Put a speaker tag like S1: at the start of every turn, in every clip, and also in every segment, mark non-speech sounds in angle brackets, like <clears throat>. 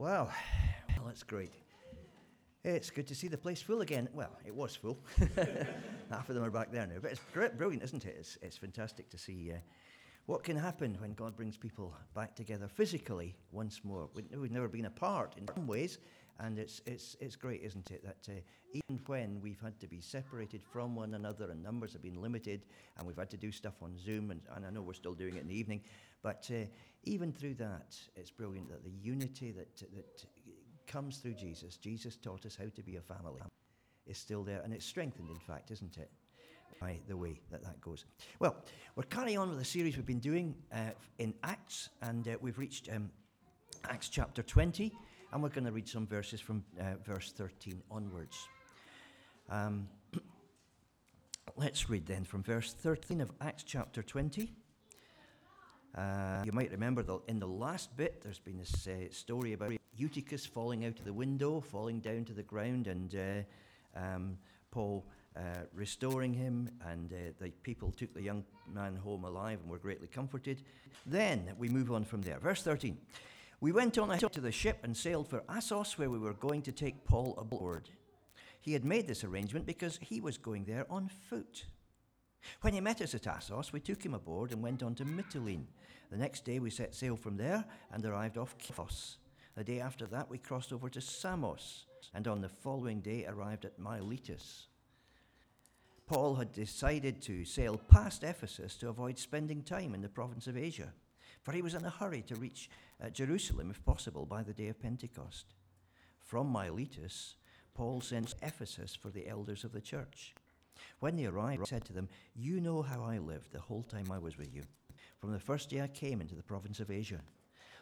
S1: Wow, well, <sighs> that's great. It's good to see the place full again. Well, it was full. <laughs> Half of them are back there now. But it's brilliant, isn't it? It's, it's fantastic to see uh, what can happen when God brings people back together physically once more. We've never been apart in some ways, and it's, it's, it's great, isn't it, that uh, even when we've had to be separated from one another and numbers have been limited, and we've had to do stuff on Zoom, and, and I know we're still doing it in the evening, but uh, even through that, it's brilliant that the unity that, that comes through Jesus, Jesus taught us how to be a family, is still there, and it's strengthened, in fact, isn't it? By the way that that goes. Well, we're carrying on with the series we've been doing uh, in Acts, and uh, we've reached um, Acts chapter 20, and we're going to read some verses from uh, verse 13 onwards. Um, <clears throat> let's read then from verse 13 of Acts chapter 20. Uh, you might remember that in the last bit, there's been this uh, story about Eutychus falling out of the window, falling down to the ground, and uh, um, Paul uh, restoring him, and uh, the people took the young man home alive and were greatly comforted. Then we move on from there. Verse 13. We went on ahead to the ship and sailed for Assos, where we were going to take Paul aboard. He had made this arrangement because he was going there on foot. When he met us at Assos, we took him aboard and went on to Mytilene. The next day we set sail from there and arrived off Paphos. The day after that we crossed over to Samos, and on the following day arrived at Miletus. Paul had decided to sail past Ephesus to avoid spending time in the province of Asia, for he was in a hurry to reach uh, Jerusalem, if possible, by the day of Pentecost. From Miletus, Paul sent Ephesus for the elders of the church. When they arrived, he said to them, You know how I lived the whole time I was with you, from the first day I came into the province of Asia.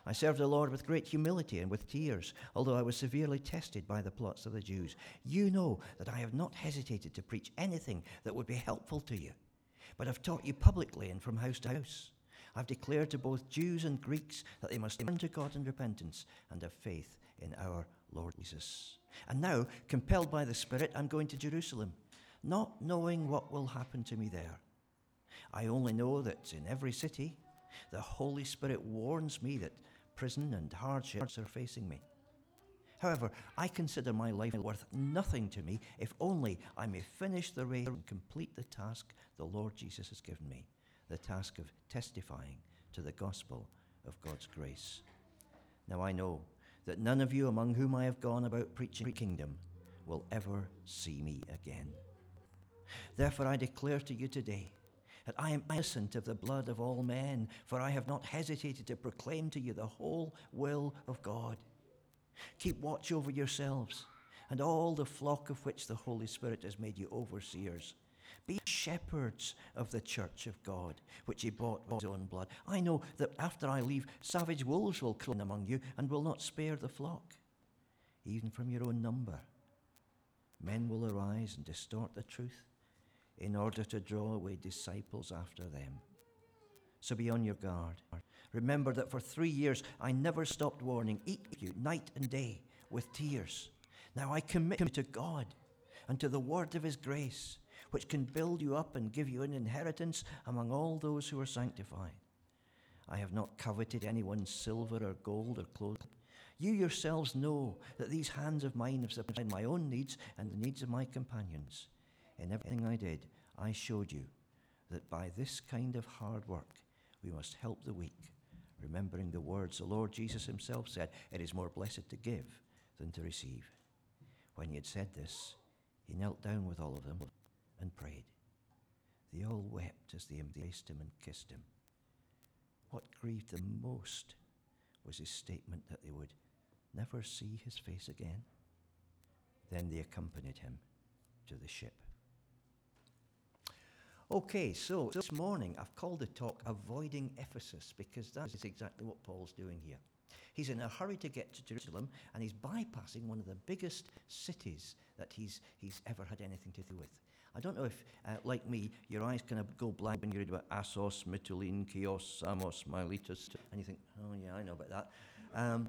S1: I served the Lord with great humility and with tears, although I was severely tested by the plots of the Jews. You know that I have not hesitated to preach anything that would be helpful to you, but have taught you publicly and from house to house. I've declared to both Jews and Greeks that they must turn to God in repentance and have faith in our Lord Jesus. And now, compelled by the Spirit, I'm going to Jerusalem not knowing what will happen to me there. I only know that in every city, the Holy Spirit warns me that prison and hardships are facing me. However, I consider my life worth nothing to me if only I may finish the race and complete the task the Lord Jesus has given me the task of testifying to the gospel of God's grace. Now I know that none of you among whom I have gone about preaching the kingdom will ever see me again. Therefore, I declare to you today that I am innocent of the blood of all men, for I have not hesitated to proclaim to you the whole will of God. Keep watch over yourselves and all the flock of which the Holy Spirit has made you overseers. Be shepherds of the church of God, which he bought with his own blood. I know that after I leave, savage wolves will come among you and will not spare the flock. Even from your own number, men will arise and distort the truth in order to draw away disciples after them. So be on your guard. Remember that for three years I never stopped warning each you night and day with tears. Now I commit you to God and to the word of his grace, which can build you up and give you an inheritance among all those who are sanctified. I have not coveted anyone's silver or gold or clothing. You yourselves know that these hands of mine have supplied my own needs and the needs of my companions. In everything I did, I showed you that by this kind of hard work, we must help the weak, remembering the words the Lord Jesus himself said, It is more blessed to give than to receive. When he had said this, he knelt down with all of them and prayed. They all wept as they embraced him and kissed him. What grieved them most was his statement that they would never see his face again. Then they accompanied him to the ship. Okay, so this morning I've called the talk Avoiding Ephesus because that is exactly what Paul's doing here. He's in a hurry to get to Jerusalem and he's bypassing one of the biggest cities that he's, he's ever had anything to do with. I don't know if, uh, like me, your eyes kind of go blank when you read about Assos, Mytilene, Chios, Samos, Miletus, and you think, oh yeah, I know about that. Um,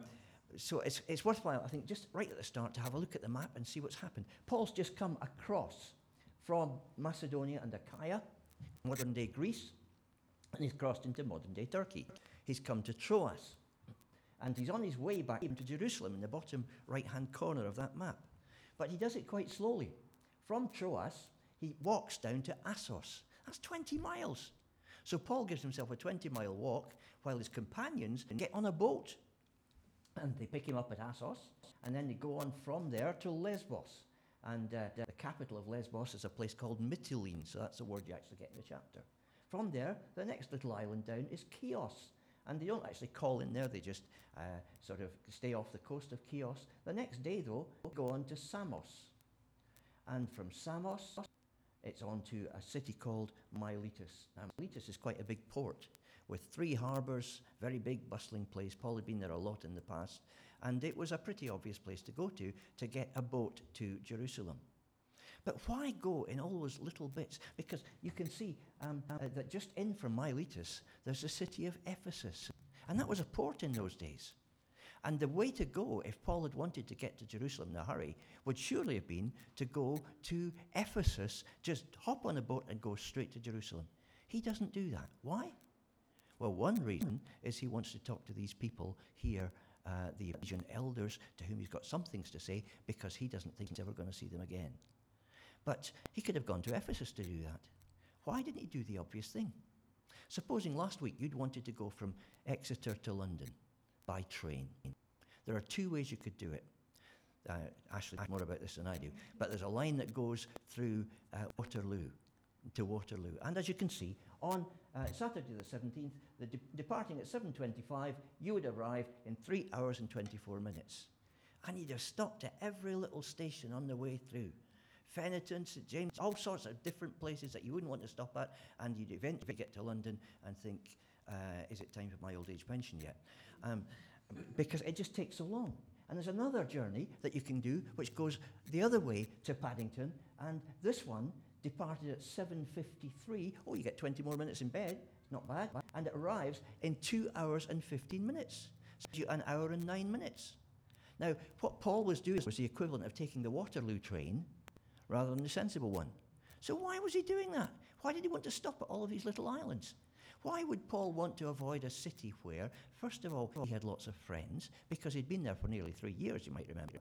S1: so it's, it's worthwhile, I think, just right at the start to have a look at the map and see what's happened. Paul's just come across from Macedonia and Achaia, modern day Greece, and he's crossed into modern day Turkey. He's come to Troas. And he's on his way back to Jerusalem in the bottom right hand corner of that map. But he does it quite slowly. From Troas, he walks down to Assos. That's 20 miles. So Paul gives himself a 20 mile walk while his companions get on a boat. And they pick him up at Assos, and then they go on from there to Lesbos. And uh, the capital of Lesbos is a place called Mytilene, so that's the word you actually get in the chapter. From there, the next little island down is Chios. And they don't actually call in there, they just uh, sort of stay off the coast of Chios. The next day, though, go on to Samos. And from Samos, it's on to a city called Miletus. Now, Miletus is quite a big port with three harbours, very big, bustling place. Had been there a lot in the past. And it was a pretty obvious place to go to to get a boat to Jerusalem. But why go in all those little bits? Because you can see um, uh, that just in from Miletus, there's the city of Ephesus. And that was a port in those days. And the way to go, if Paul had wanted to get to Jerusalem in a hurry, would surely have been to go to Ephesus, just hop on a boat and go straight to Jerusalem. He doesn't do that. Why? Well, one reason is he wants to talk to these people here, uh, the Ephesian elders, to whom he's got some things to say, because he doesn't think he's ever going to see them again. But he could have gone to Ephesus to do that. Why didn't he do the obvious thing? Supposing last week you'd wanted to go from Exeter to London by train. There are two ways you could do it. Uh, Ashley knows more about this than I do. But there's a line that goes through uh, Waterloo to Waterloo. And as you can see, on uh, Saturday the 17th, the de- departing at 7.25, you would arrive in 3 hours and 24 minutes. And you'd have stopped at every little station on the way through. Feniton, St James, all sorts of different places that you wouldn't want to stop at, and you'd eventually get to London and think, uh, is it time for my old age pension yet? Um, because it just takes so long. And there's another journey that you can do which goes the other way to Paddington, and this one departed at 7.53. Oh, you get 20 more minutes in bed. Not bad. And it arrives in 2 hours and 15 minutes. So an hour and 9 minutes. Now, what Paul was doing was the equivalent of taking the Waterloo train rather than the sensible one. So why was he doing that? Why did he want to stop at all of these little islands? Why would Paul want to avoid a city where, first of all, he had lots of friends, because he'd been there for nearly three years, you might remember,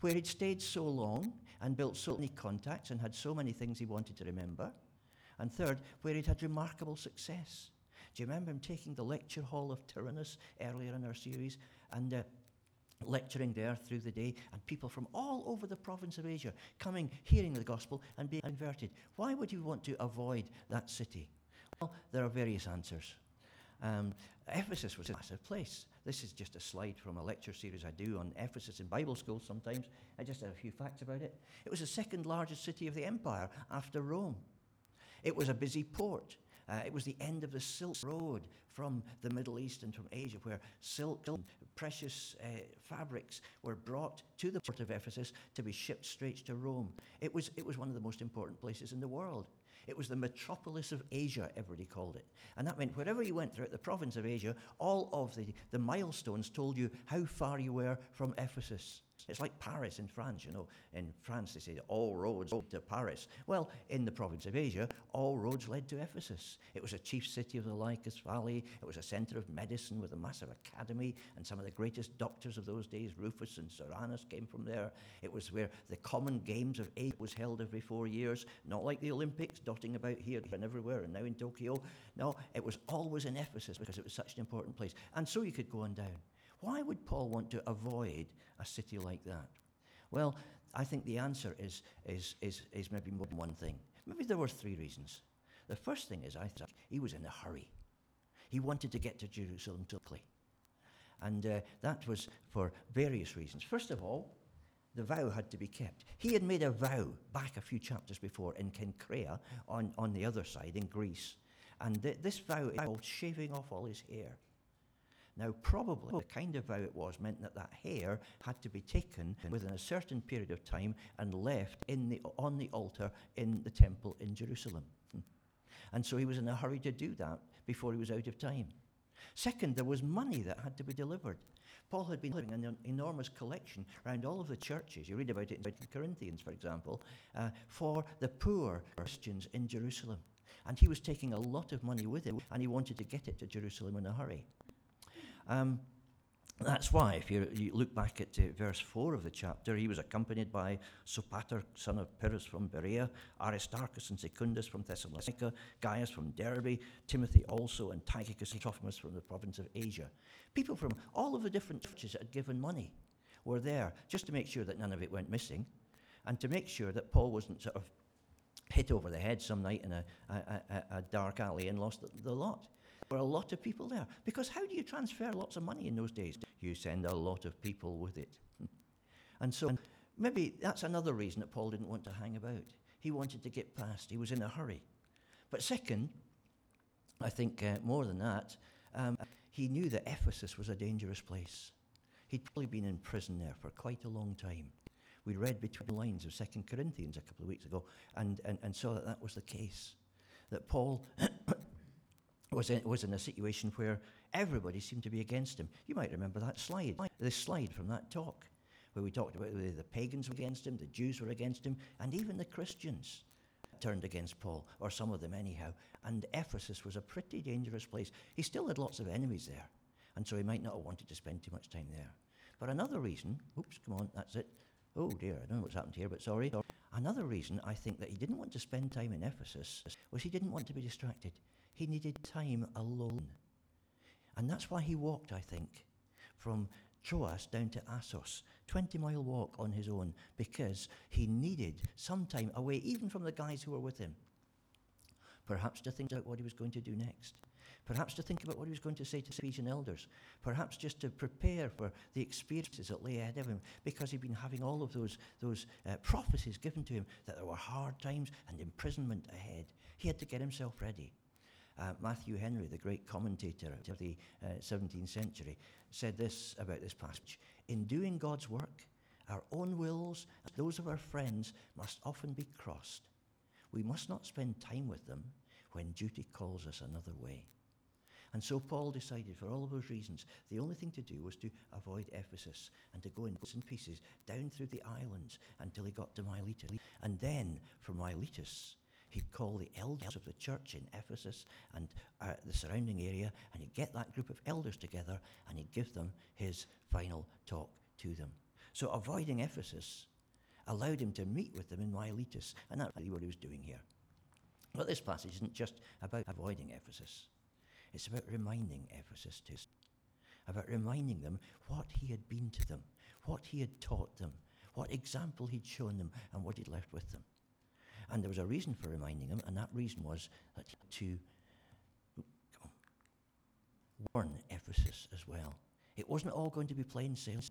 S1: where he'd stayed so long and built so many contacts and had so many things he wanted to remember, and third, where he'd had remarkable success. Do you remember him taking the lecture hall of Tyrannus earlier in our series and uh, lecturing there through the day, and people from all over the province of Asia coming, hearing the gospel, and being converted? Why would you want to avoid that city? Well, there are various answers. Um, Ephesus was a massive place. This is just a slide from a lecture series I do on Ephesus in Bible school sometimes. I just have a few facts about it. It was the second largest city of the empire after Rome. It was a busy port. Uh, it was the end of the Silk Road from the Middle East and from Asia, where silk precious uh, fabrics were brought to the port of Ephesus to be shipped straight to Rome. It was, it was one of the most important places in the world. It was the metropolis of Asia, everybody called it. And that meant wherever you went throughout the province of Asia, all of the, the milestones told you how far you were from Ephesus. It's like Paris in France, you know. In France, they say all roads lead to Paris. Well, in the province of Asia, all roads led to Ephesus. It was a chief city of the Lycus Valley. It was a center of medicine with a massive academy, and some of the greatest doctors of those days, Rufus and Soranus, came from there. It was where the common games of Asia was held every four years, not like the Olympics, dotting about here and everywhere, and now in Tokyo. No, it was always in Ephesus because it was such an important place. And so you could go on down. Why would Paul want to avoid a city like that? Well, I think the answer is, is, is, is maybe more than one thing. Maybe there were three reasons. The first thing is, I think he was in a hurry. He wanted to get to Jerusalem quickly. And uh, that was for various reasons. First of all, the vow had to be kept. He had made a vow back a few chapters before in Cenchrea on, on the other side in Greece. And th- this vow involved shaving off all his hair. Now, probably the kind of vow it was meant that that hair had to be taken within a certain period of time and left in the, on the altar in the temple in Jerusalem. Hmm. And so he was in a hurry to do that before he was out of time. Second, there was money that had to be delivered. Paul had been having an enormous collection around all of the churches. You read about it in Corinthians, for example, uh, for the poor Christians in Jerusalem. And he was taking a lot of money with him, and he wanted to get it to Jerusalem in a hurry. Um, That's why, if you, you look back at uh, verse 4 of the chapter, he was accompanied by Sopater, son of Pyrrhus from Berea, Aristarchus and Secundus from Thessalonica, Gaius from Derbe, Timothy also, and Tychicus and Trophimus from the province of Asia. People from all of the different churches that had given money were there just to make sure that none of it went missing and to make sure that Paul wasn't sort of hit over the head some night in a, a, a, a dark alley and lost the, the lot. Were a lot of people there. Because how do you transfer lots of money in those days? You send a lot of people with it. <laughs> and so maybe that's another reason that Paul didn't want to hang about. He wanted to get past, he was in a hurry. But second, I think uh, more than that, um, he knew that Ephesus was a dangerous place. He'd probably been in prison there for quite a long time. We read between the lines of Second Corinthians a couple of weeks ago and, and, and saw that that was the case. That Paul was in, was in a situation where everybody seemed to be against him. You might remember that slide, this slide from that talk, where we talked about the, the pagans were against him, the Jews were against him, and even the Christians turned against Paul, or some of them anyhow. And Ephesus was a pretty dangerous place. He still had lots of enemies there, and so he might not have wanted to spend too much time there. But another reason, oops, come on, that's it. Oh dear, I don't know what's happened here, but sorry. Another reason I think that he didn't want to spend time in Ephesus was he didn't want to be distracted. He needed time alone. And that's why he walked, I think, from Troas down to Assos, 20 mile walk on his own, because he needed some time away, even from the guys who were with him. Perhaps to think out what he was going to do next. Perhaps to think about what he was going to say to the Ephesian elders. Perhaps just to prepare for the experiences that lay ahead of him, because he'd been having all of those, those uh, prophecies given to him that there were hard times and imprisonment ahead. He had to get himself ready. Uh, Matthew Henry, the great commentator of the uh, 17th century, said this about this passage In doing God's work, our own wills, those of our friends, must often be crossed. We must not spend time with them when duty calls us another way. And so Paul decided, for all of those reasons, the only thing to do was to avoid Ephesus and to go in bits and pieces down through the islands until he got to Miletus. And then from Miletus, he'd call the elders of the church in Ephesus and uh, the surrounding area, and he'd get that group of elders together and he'd give them his final talk to them. So avoiding Ephesus allowed him to meet with them in Miletus, and that's really what he was doing here. But this passage isn't just about avoiding Ephesus, it's about reminding Ephesus to, about reminding them what he had been to them, what he had taught them, what example he'd shown them, and what he'd left with them. And there was a reason for reminding him, and that reason was that to warn Ephesus as well. It wasn't all going to be plain sailing.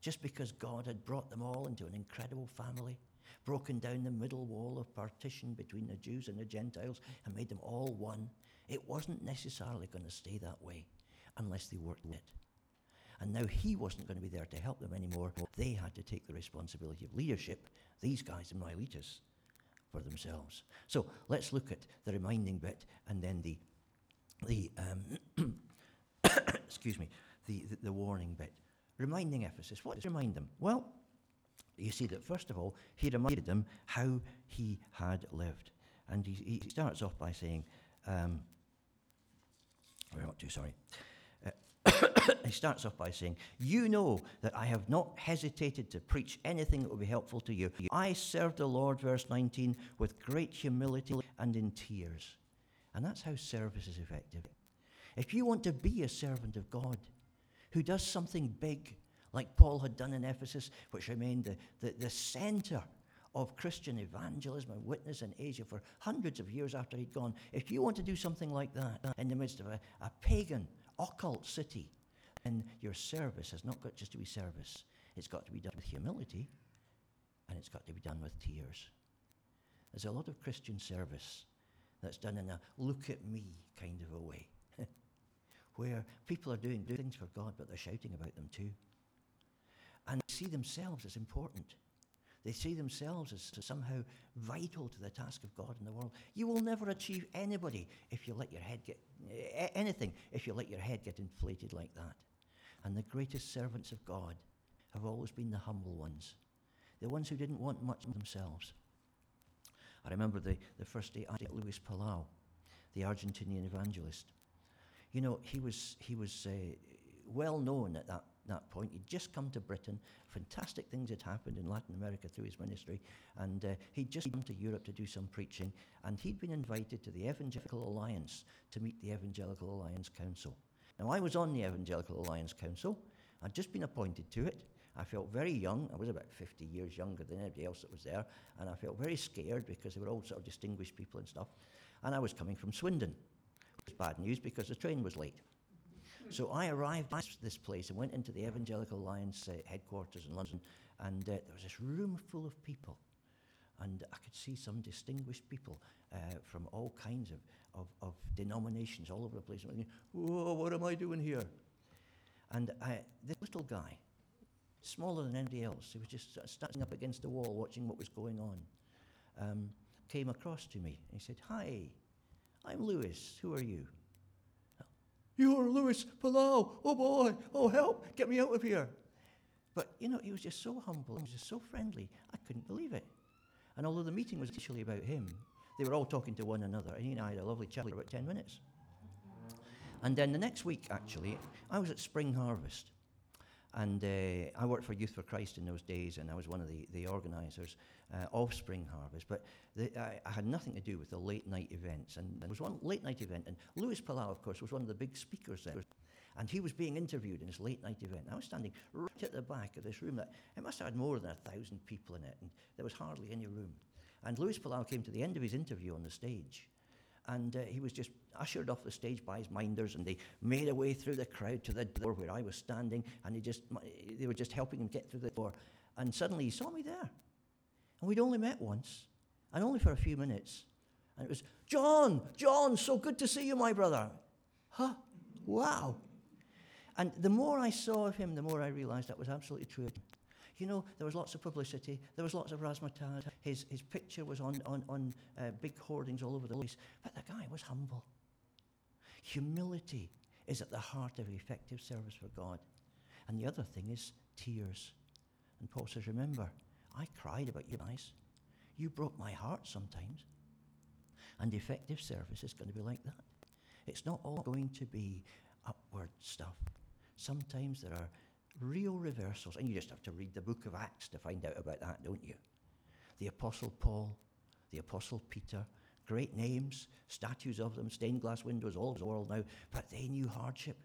S1: Just because God had brought them all into an incredible family, broken down the middle wall of partition between the Jews and the Gentiles, and made them all one, it wasn't necessarily going to stay that way unless they worked it. And now he wasn't going to be there to help them anymore. They had to take the responsibility of leadership, these guys in Miletus, for themselves. So let's look at the reminding bit and then the, the um, <coughs> excuse me, the, the, the warning bit. Reminding Ephesus. What does remind them? Well, you see that first of all, he reminded them how he had lived. And he, he starts off by saying, um, we're not too sorry. <coughs> He starts off by saying, You know that I have not hesitated to preach anything that will be helpful to you. I served the Lord, verse 19, with great humility and in tears. And that's how service is effective. If you want to be a servant of God who does something big, like Paul had done in Ephesus, which remained the, the, the center of Christian evangelism and witness in Asia for hundreds of years after he'd gone, if you want to do something like that in the midst of a, a pagan, occult city, then your service has not got just to be service. It's got to be done with humility and it's got to be done with tears. There's a lot of Christian service that's done in a look at me kind of a way, <laughs> where people are doing things for God, but they're shouting about them too. And they see themselves as important. They see themselves as somehow vital to the task of God in the world. You will never achieve anybody if you let your head get anything if you let your head get inflated like that. And the greatest servants of God have always been the humble ones, the ones who didn't want much themselves. I remember the, the first day I met Luis Palau, the Argentinian evangelist. You know, he was, he was uh, well known at that, that point. He'd just come to Britain. Fantastic things had happened in Latin America through his ministry. And uh, he'd just come to Europe to do some preaching. And he'd been invited to the Evangelical Alliance to meet the Evangelical Alliance Council. Now, I was on the Evangelical Alliance Council. I'd just been appointed to it. I felt very young. I was about 50 years younger than anybody else that was there. And I felt very scared because they were all sort of distinguished people and stuff. And I was coming from Swindon. It was bad news because the train was late. So I arrived at this place and went into the Evangelical Alliance uh, headquarters in London, and uh, there was this room full of people. And I could see some distinguished people uh, from all kinds of, of, of, denominations all over the place. And whoa, what am I doing here? And I, this little guy, smaller than anybody else, he was just standing up against the wall watching what was going on, um, came across to me. He said, Hi, I'm Luis. Who are you? You're Luis Palau. Oh boy. Oh, help. Get me out of here. But, you know, he was just so humble. He was just so friendly. I couldn't believe it. And although the meeting was initially about him, they were all talking to one another. And he and I had a lovely chat for about 10 minutes. And then the next week, actually, I was at Spring Harvest. And uh, I worked for Youth for Christ in those days, and I was one of the, the organisers uh, of Spring Harvest. But the, I, I, had nothing to do with the late night events. And there was one late night event, and Luis Palau, of course, was one of the big speakers there. And he was being interviewed in this late night event. I was standing right at the back of this room that it must have had more than a thousand people in it, and there was hardly any room. And Luis Palau came to the end of his interview on the stage, and uh, he was just ushered off the stage by his minders, and they made a way through the crowd to the door where I was standing, and he just, they were just helping him get through the door. And suddenly he saw me there. And we'd only met once, and only for a few minutes. And it was, John, John, so good to see you, my brother. Huh? Wow. And the more I saw of him, the more I realized that was absolutely true. You know, there was lots of publicity, there was lots of razzmatazz. His, his picture was on, on, on uh, big hoardings all over the place. But the guy was humble. Humility is at the heart of effective service for God. And the other thing is tears. And Paul says, Remember, I cried about you guys. You broke my heart sometimes. And effective service is going to be like that. It's not all going to be upward stuff. Sometimes there are real reversals. And you just have to read the book of Acts to find out about that, don't you? The Apostle Paul, the Apostle Peter, great names, statues of them, stained glass windows all over the world now, but they knew hardship.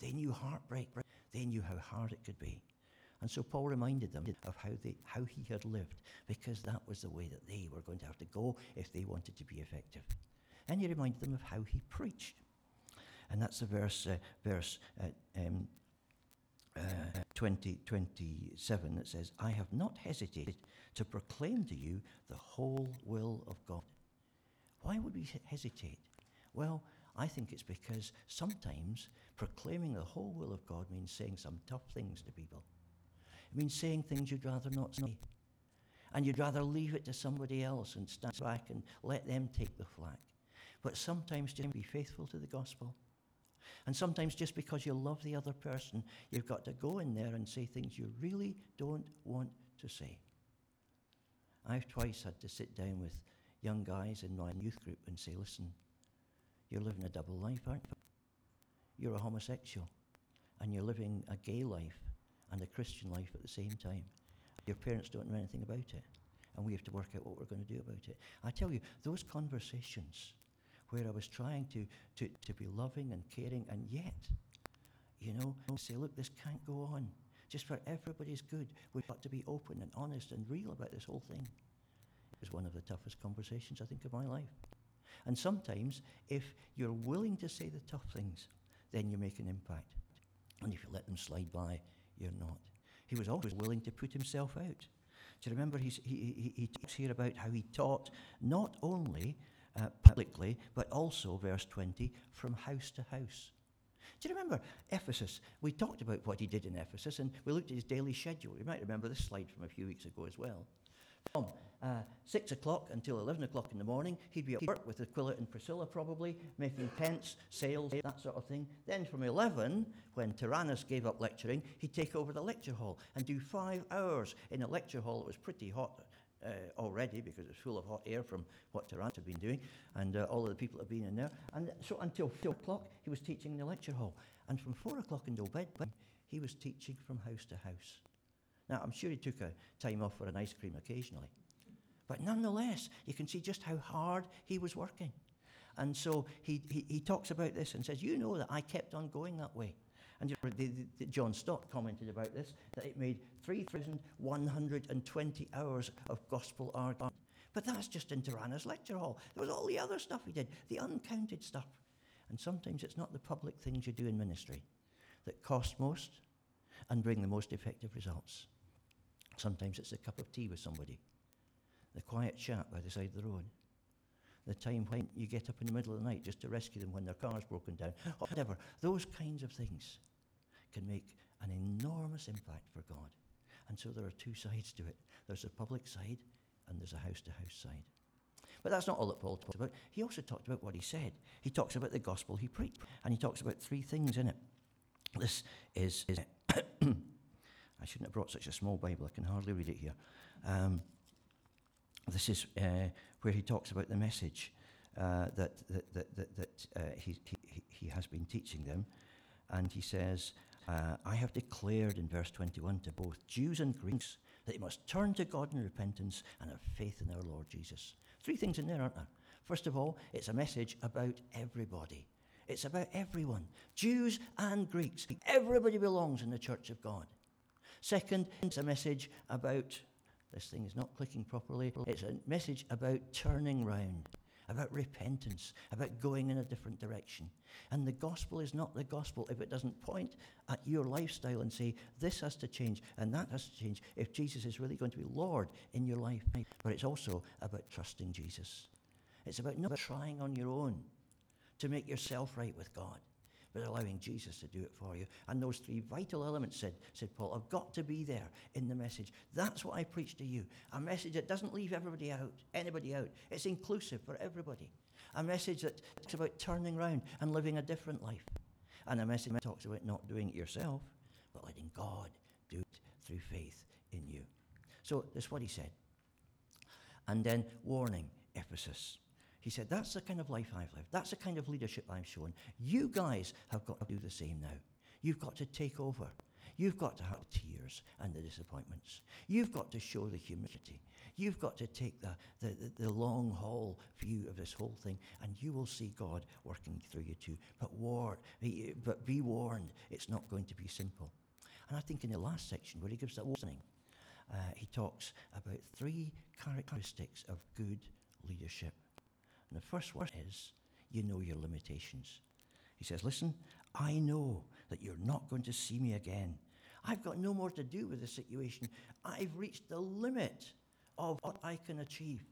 S1: They knew heartbreak. They knew how hard it could be. And so Paul reminded them of how, they, how he had lived, because that was the way that they were going to have to go if they wanted to be effective. And he reminded them of how he preached. And that's the verse, uh, verse uh, um, uh, 20, 27 that says, I have not hesitated to proclaim to you the whole will of God. Why would we hesitate? Well, I think it's because sometimes proclaiming the whole will of God means saying some tough things to people. It means saying things you'd rather not say. And you'd rather leave it to somebody else and stand back and let them take the flak. But sometimes just be faithful to the gospel and sometimes just because you love the other person, you've got to go in there and say things you really don't want to say. I've twice had to sit down with young guys in my youth group and say, listen, you're living a double life, aren't you? You're a homosexual, and you're living a gay life and a Christian life at the same time. Your parents don't know anything about it, and we have to work out what we're going to do about it. I tell you, those conversations where I was trying to, to, to be loving and caring, and yet, you know, say, look, this can't go on. Just for everybody's good, we've got to be open and honest and real about this whole thing. It was one of the toughest conversations, I think, of my life. And sometimes, if you're willing to say the tough things, then you make an impact. And if you let them slide by, you're not. He was always willing to put himself out. Do you remember he, he, he talks here about how he taught not only uh, publicly, but also, verse 20, from house to house. Do you remember Ephesus? We talked about what he did in Ephesus, and we looked at his daily schedule. You might remember this slide from a few weeks ago as well. From uh, 6 o'clock until 11 o'clock in the morning, he'd be at work with Aquila and Priscilla, probably, making tents, sails, that sort of thing. Then from 11, when Tyrannus gave up lecturing, he'd take over the lecture hall and do five hours in a lecture hall. It was pretty hot uh, already because it's full of hot air from what Tyrannus had been doing and uh, all of the people have been in there. And so until 4 o'clock, he was teaching in the lecture hall. And from 4 o'clock until bedtime, he was teaching from house to house. Now, I'm sure he took a time off for an ice cream occasionally. But nonetheless, you can see just how hard he was working. And so he, he, he talks about this and says, You know that I kept on going that way. And the, the, John Stott commented about this that it made 3,120 hours of gospel argument. But that's just in Tyrannus' lecture hall. There was all the other stuff he did, the uncounted stuff. And sometimes it's not the public things you do in ministry that cost most and bring the most effective results. Sometimes it's a cup of tea with somebody, the quiet chat by the side of the road, the time when you get up in the middle of the night just to rescue them when their car's broken down, or whatever. Those kinds of things can make an enormous impact for God. And so there are two sides to it there's a public side and there's a house to house side. But that's not all that Paul talks about. He also talked about what he said. He talks about the gospel he preached, and he talks about three things in it. This is, is <coughs> I shouldn't have brought such a small Bible, I can hardly read it here. Um, this is uh, where he talks about the message uh, that, that, that, that, that uh, he, he, he has been teaching them. And he says, uh, I have declared in verse 21 to both Jews and Greeks that they must turn to God in repentance and have faith in our Lord Jesus. Three things in there, aren't there? First of all, it's a message about everybody. It's about everyone, Jews and Greeks. Everybody belongs in the church of God. Second, it's a message about this thing is not clicking properly. It's a message about turning round about repentance, about going in a different direction. And the gospel is not the gospel if it doesn't point at your lifestyle and say, this has to change and that has to change if Jesus is really going to be Lord in your life. But it's also about trusting Jesus. It's about not trying on your own to make yourself right with God but allowing Jesus to do it for you. And those three vital elements, said, said Paul, have got to be there in the message. That's what I preach to you. A message that doesn't leave everybody out, anybody out. It's inclusive for everybody. A message that talks about turning around and living a different life. And a message that talks about not doing it yourself, but letting God do it through faith in you. So that's what he said. And then warning Ephesus. He said, That's the kind of life I've lived. That's the kind of leadership I've shown. You guys have got to do the same now. You've got to take over. You've got to have the tears and the disappointments. You've got to show the humility. You've got to take the, the, the, the, long haul view of this whole thing, and you will see God working through you too. But, war, but be warned, it's not going to be simple. And I think in the last section, where he gives that warning, uh, he talks about three characteristics of good leadership. And the first word is, you know your limitations. He says, Listen, I know that you're not going to see me again. I've got no more to do with the situation. I've reached the limit of what I can achieve.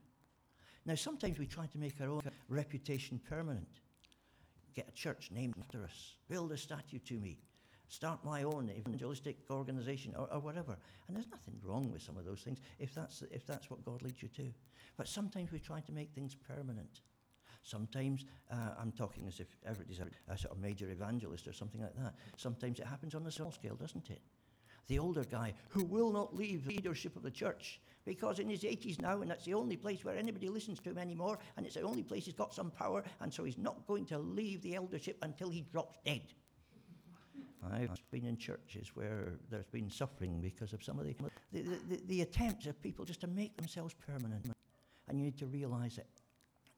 S1: Now, sometimes we try to make our own reputation permanent. Get a church named after us, build a statue to me, start my own evangelistic organization or, or, whatever. And there's nothing wrong with some of those things if that's, if that's what God leads you to. But sometimes we try to make things permanent. Sometimes uh, I'm talking as if everybody's a, a, sort of major evangelist or something like that. Sometimes it happens on a small scale, doesn't it? The older guy who will not leave the leadership of the church because in his 80s now, and that's the only place where anybody listens to him anymore, and it's the only place he's got some power, and so he's not going to leave the eldership until he drops dead. I've been in churches where there's been suffering because of some of the, the, the, the attempts of people just to make themselves permanent. And you need to realize that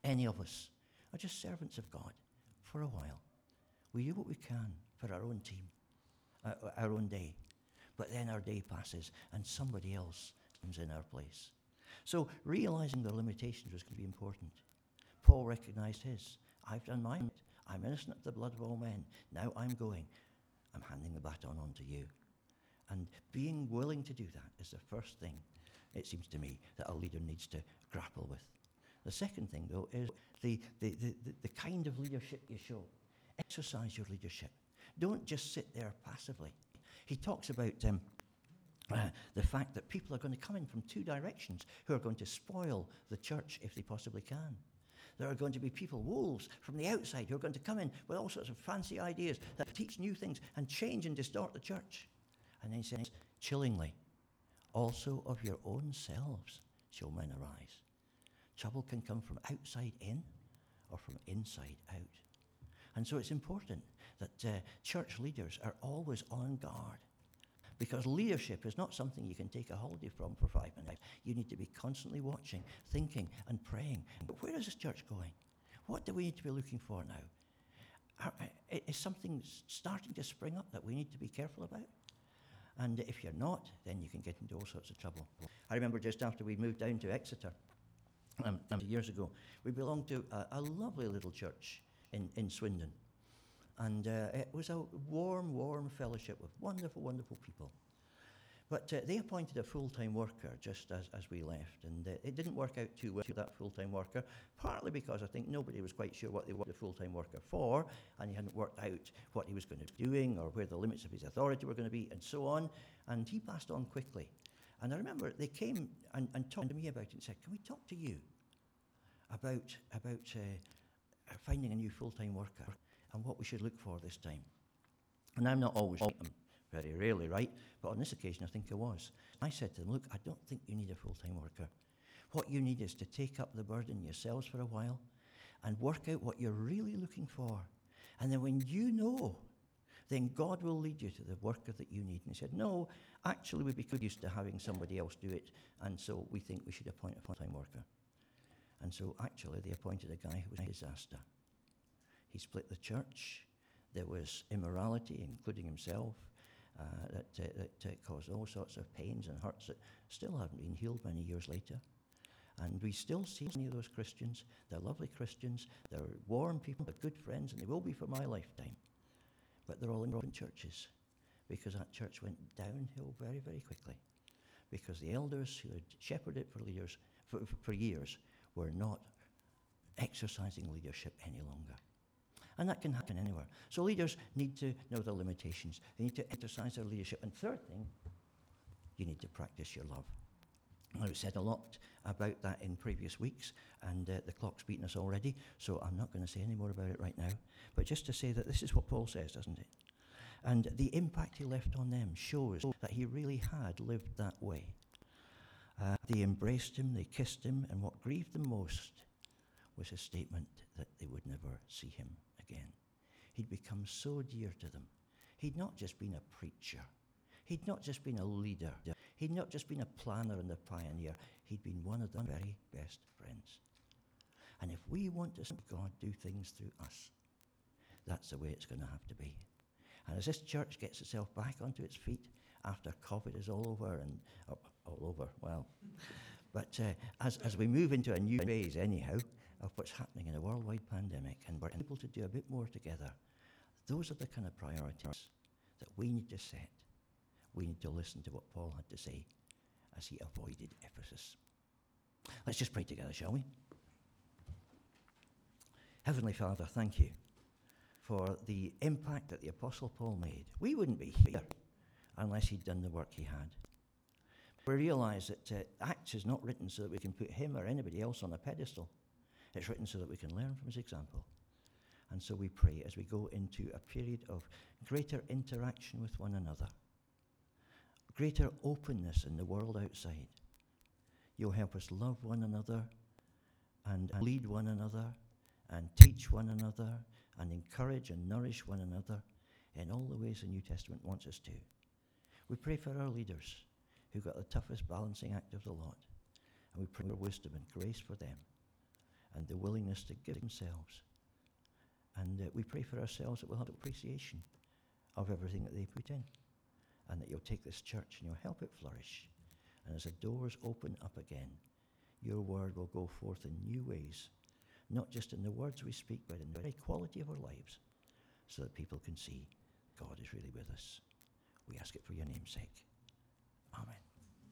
S1: any of us are just servants of God for a while. We do what we can for our own team, uh, our own day. But then our day passes and somebody else comes in our place. So realizing the limitations was going to be important. Paul recognized his. I've done mine. I'm innocent of the blood of all men. Now I'm going. I'm handing the baton on to you. And being willing to do that is the first thing, it seems to me, that a leader needs to grapple with. The second thing, though, is the, the, the, the kind of leadership you show. Exercise your leadership. Don't just sit there passively. He talks about um, uh, the fact that people are going to come in from two directions who are going to spoil the church if they possibly can. There are going to be people, wolves from the outside, who are going to come in with all sorts of fancy ideas that teach new things and change and distort the church. And then he says, chillingly, also of your own selves shall men arise. Trouble can come from outside in or from inside out. And so it's important that uh, church leaders are always on guard. Because leadership is not something you can take a holiday from for five minutes. You need to be constantly watching, thinking, and praying. But where is this church going? What do we need to be looking for now? Uh, is something starting to spring up that we need to be careful about? And if you're not, then you can get into all sorts of trouble. I remember just after we moved down to Exeter, um, um, years ago, we belonged to a, a lovely little church in, in Swindon. And uh, it was a warm, warm fellowship with wonderful, wonderful people. But uh, they appointed a full time worker just as, as we left, and uh, it didn't work out too well to that full time worker, partly because I think nobody was quite sure what they wanted the full time worker for, and he hadn't worked out what he was going to be doing or where the limits of his authority were going to be, and so on. And he passed on quickly. And I remember they came and, and talked to me about it and said, Can we talk to you about, about uh, finding a new full time worker and what we should look for this time? And I'm not always very rarely right, but on this occasion I think I was. I said to them, Look, I don't think you need a full time worker. What you need is to take up the burden yourselves for a while and work out what you're really looking for. And then when you know then God will lead you to the worker that you need. And he said, No, actually, we'd be good used to having somebody else do it, and so we think we should appoint a full time worker. And so actually, they appointed a guy who was a disaster. He split the church. There was immorality, including himself, uh, that, uh, that uh, caused all sorts of pains and hurts that still haven't been healed many years later. And we still see many of those Christians. They're lovely Christians. They're warm people. They're good friends, and they will be for my lifetime but they're all in different churches because that church went downhill very, very quickly because the elders who had shepherded it for, for, for years were not exercising leadership any longer. And that can happen anywhere. So leaders need to know their limitations. They need to exercise their leadership. And third thing, you need to practice your love. I've said a lot about that in previous weeks, and uh, the clock's beaten us already, so I'm not going to say any more about it right now. But just to say that this is what Paul says, doesn't it? And the impact he left on them shows that he really had lived that way. Uh, they embraced him, they kissed him, and what grieved them most was his statement that they would never see him again. He'd become so dear to them. He'd not just been a preacher, he'd not just been a leader, He'd not just been a planner and a pioneer, he'd been one of their very best friends. And if we want to see God do things through us, that's the way it's going to have to be. And as this church gets itself back onto its feet after COVID is all over and oh, all over, well, <laughs> but uh, as, as we move into a new phase, anyhow, of what's happening in a worldwide pandemic, and we're able to do a bit more together, those are the kind of priorities that we need to set we need to listen to what Paul had to say as he avoided Ephesus. Let's just pray together, shall we? Heavenly Father, thank you for the impact that the Apostle Paul made. We wouldn't be here unless he'd done the work he had. We realize that uh, Acts is not written so that we can put him or anybody else on a pedestal. It's written so that we can learn from his example. And so we pray as we go into a period of greater interaction with one another greater openness in the world outside. You'll help us love one another and, lead one another and teach one another and encourage and nourish one another in all the ways the New Testament wants us to. We pray for our leaders who got the toughest balancing act of the lot. And we pray for wisdom and grace for them and the willingness to give themselves. And uh, we pray for ourselves that we'll have appreciation of everything that they put in and that you'll take this church and you'll help it flourish. And as the doors open up again, your word will go forth in new ways, not just in the words we speak, but in the very quality of our lives, so that people can see God is really with us. We ask it for your name's sake. Amen.